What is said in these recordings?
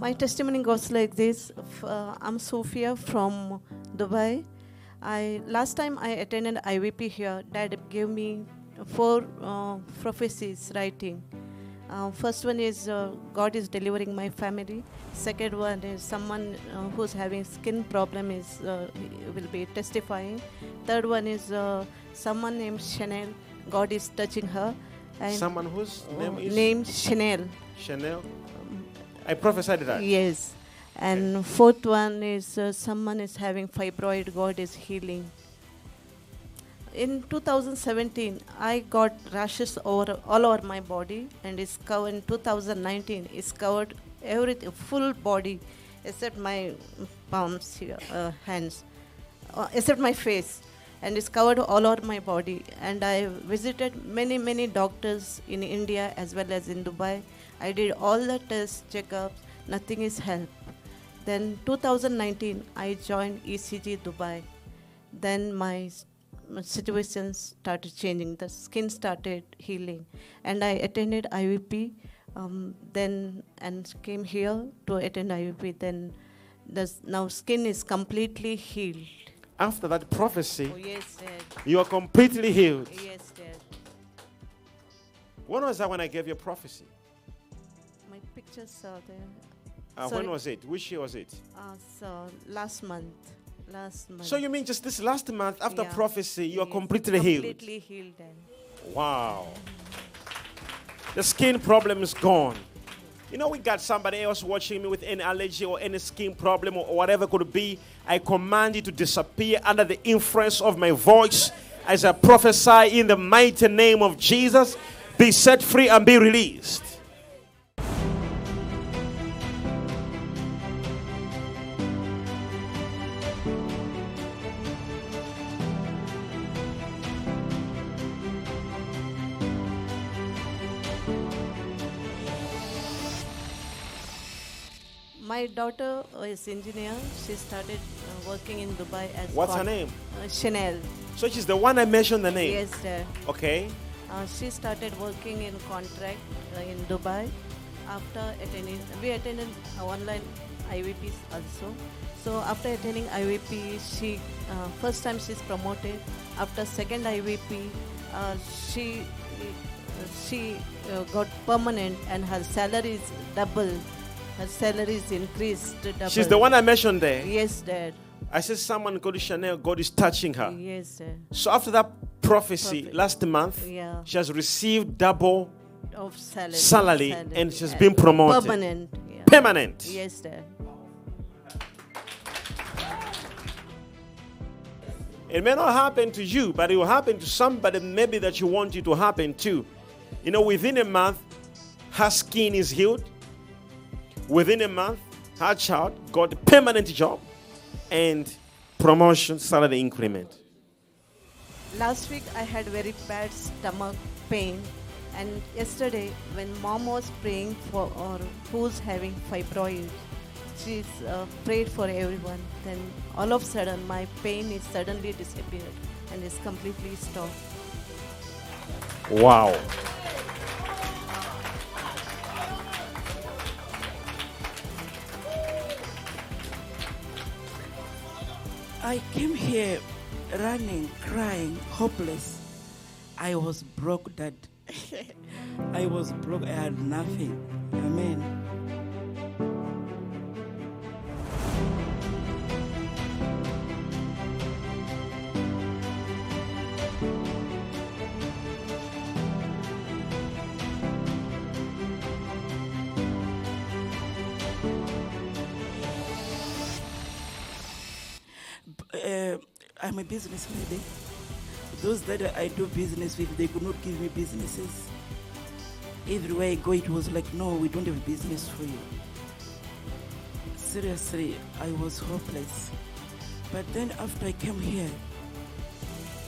my testimony goes like this. Uh, I'm Sophia from Dubai. I last time I attended IVP here. Dad gave me four uh, prophecies writing. Uh, first one is uh, God is delivering my family. Second one is someone uh, who's having skin problem is uh, will be testifying. Third one is uh, someone named Chanel. God is touching her. And Someone whose name is named Chanel. Chanel. I prophesied that. Yes. And fourth one is uh, someone is having fibroid, God is healing. In 2017, I got rashes over all over my body, and it's covered. In 2019, it's covered everything, full body, except my palms here, uh, hands, uh, except my face, and it's covered all over my body. And I visited many many doctors in India as well as in Dubai. I did all the tests, checkups, nothing is help. Then 2019, I joined ECG Dubai. Then my situation started changing. The skin started healing, and I attended IVP. Um, then and came here to attend IVP. Then the now skin is completely healed. After that prophecy, Oh yes, you are completely healed. Yes, Dad. When was that when I gave you a prophecy? Pictures are there. Uh, when was it? Which year was it? Uh, so last month, last month. So you mean just this last month after Yeah. prophecy, you are Yes, completely healed? Completely healed. Dad. Wow. The skin problem is gone. You know, we got somebody else watching me with any allergy or any skin problem or whatever it could be. I command you to disappear under the influence of my voice as I prophesy in the mighty name of Jesus. Be set free and be released. My daughter uh, is engineer. She started uh, working in Dubai as What's her name? Uh, Chanel. So she's the one I mentioned the name. Yes, Dad. Okay. Uh, she started working in contract uh, in Dubai after attending. We attended online IVPs also. So after attending IVP, she uh, first time she's promoted. After second IVP, uh, she uh, she uh, got permanent and her salary is double. Her salary is increased double. She's the one I mentioned there. Yes, Dad. I said someone to Chanel, God is touching her. Yes, Dad. So after that prophecy Prophet. last month, Yeah. she has received double Of salary. Salary, and she's been promoted. Permanent. Yeah. permanent. Yes, Dad. It may not happen to you, but it will happen to somebody maybe that you want it to happen to. You know, within a month, her skin is healed. Within a month, her child got a permanent job and promotion, salary increment. Last week I had very bad stomach pain, and yesterday when mom was praying for or who's having fibroids, she's uh, prayed for everyone. Then all of a sudden my pain is suddenly disappeared and is completely stopped. Wow. I came here running, crying, hopeless. I was broke, Dad. I was broke. I had nothing. Uh, I'm a business lady. Those that I do business with, they could not give me businesses. Everywhere I go, it was like, no, we don't have business for you. Seriously, I was hopeless. But then after I came here,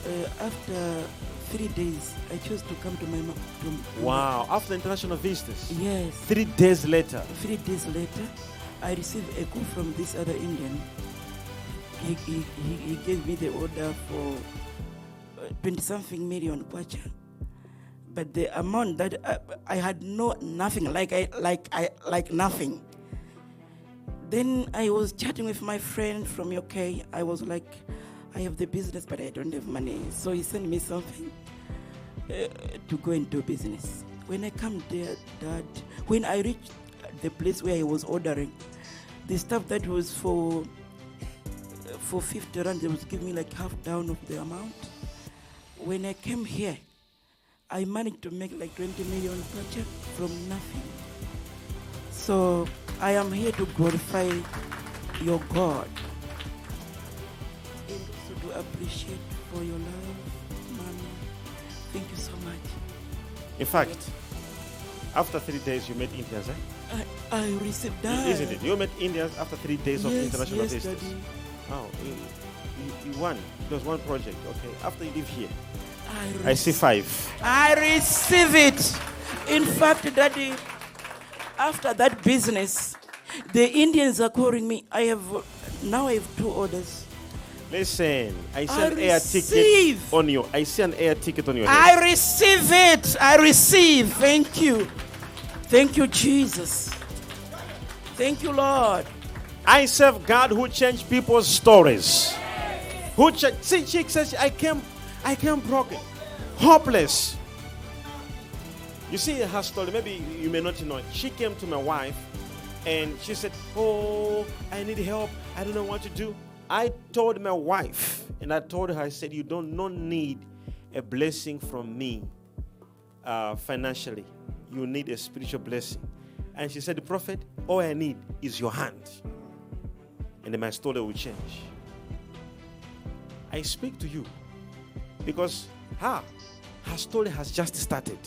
uh, after three days, I chose to come to my mom. To Wow. After international visitors, Yes. three days later, Three days later, I received a call from this other Indian. He, he, he, gave me the order for twenty something million kwacha. But the amount that I, I had no nothing like I like I like nothing. Then I was chatting with my friend from UK. I was like, I have the business, but I don't have money. So he sent me something uh, to go and do business. When I come there, Dad, when I reached the place where I was ordering, the stuff that was for for 50 rand, they was giving me like half down of the amount. When I came here, I managed to make like 20 million budget from nothing. So I am here to glorify your God and also to appreciate for your love, Mommy. Thank you so much. In fact, after three days, you met Indians, eh? I, I received that. Isn't it? You met Indians after three days of yes, international yes, visitors. Daddy. Oh, uh, you, you, you won. It was one project. Okay. After you leave here, I, I see five. I receive it. In fact, Daddy, after that business, the Indians are calling me. I have now I have two orders. Listen, I see I an air ticket on you. I see an air ticket on your head. I receive it. I receive. Thank you. Thank you, Jesus. Thank you, Lord. I serve God who changed people's stories. Who cha- see, chick says, I came, I came broken, hopeless. You see her story. Maybe you may not know. She came to my wife, and she said, "Oh, I need help. I don't know what to do." I told my wife, and I told her, I said, "You don't not need a blessing from me uh, financially. You need a spiritual blessing." And she said, The "Prophet, all I need is your hand." And then my story will change. I speak to you because her, her story has just started.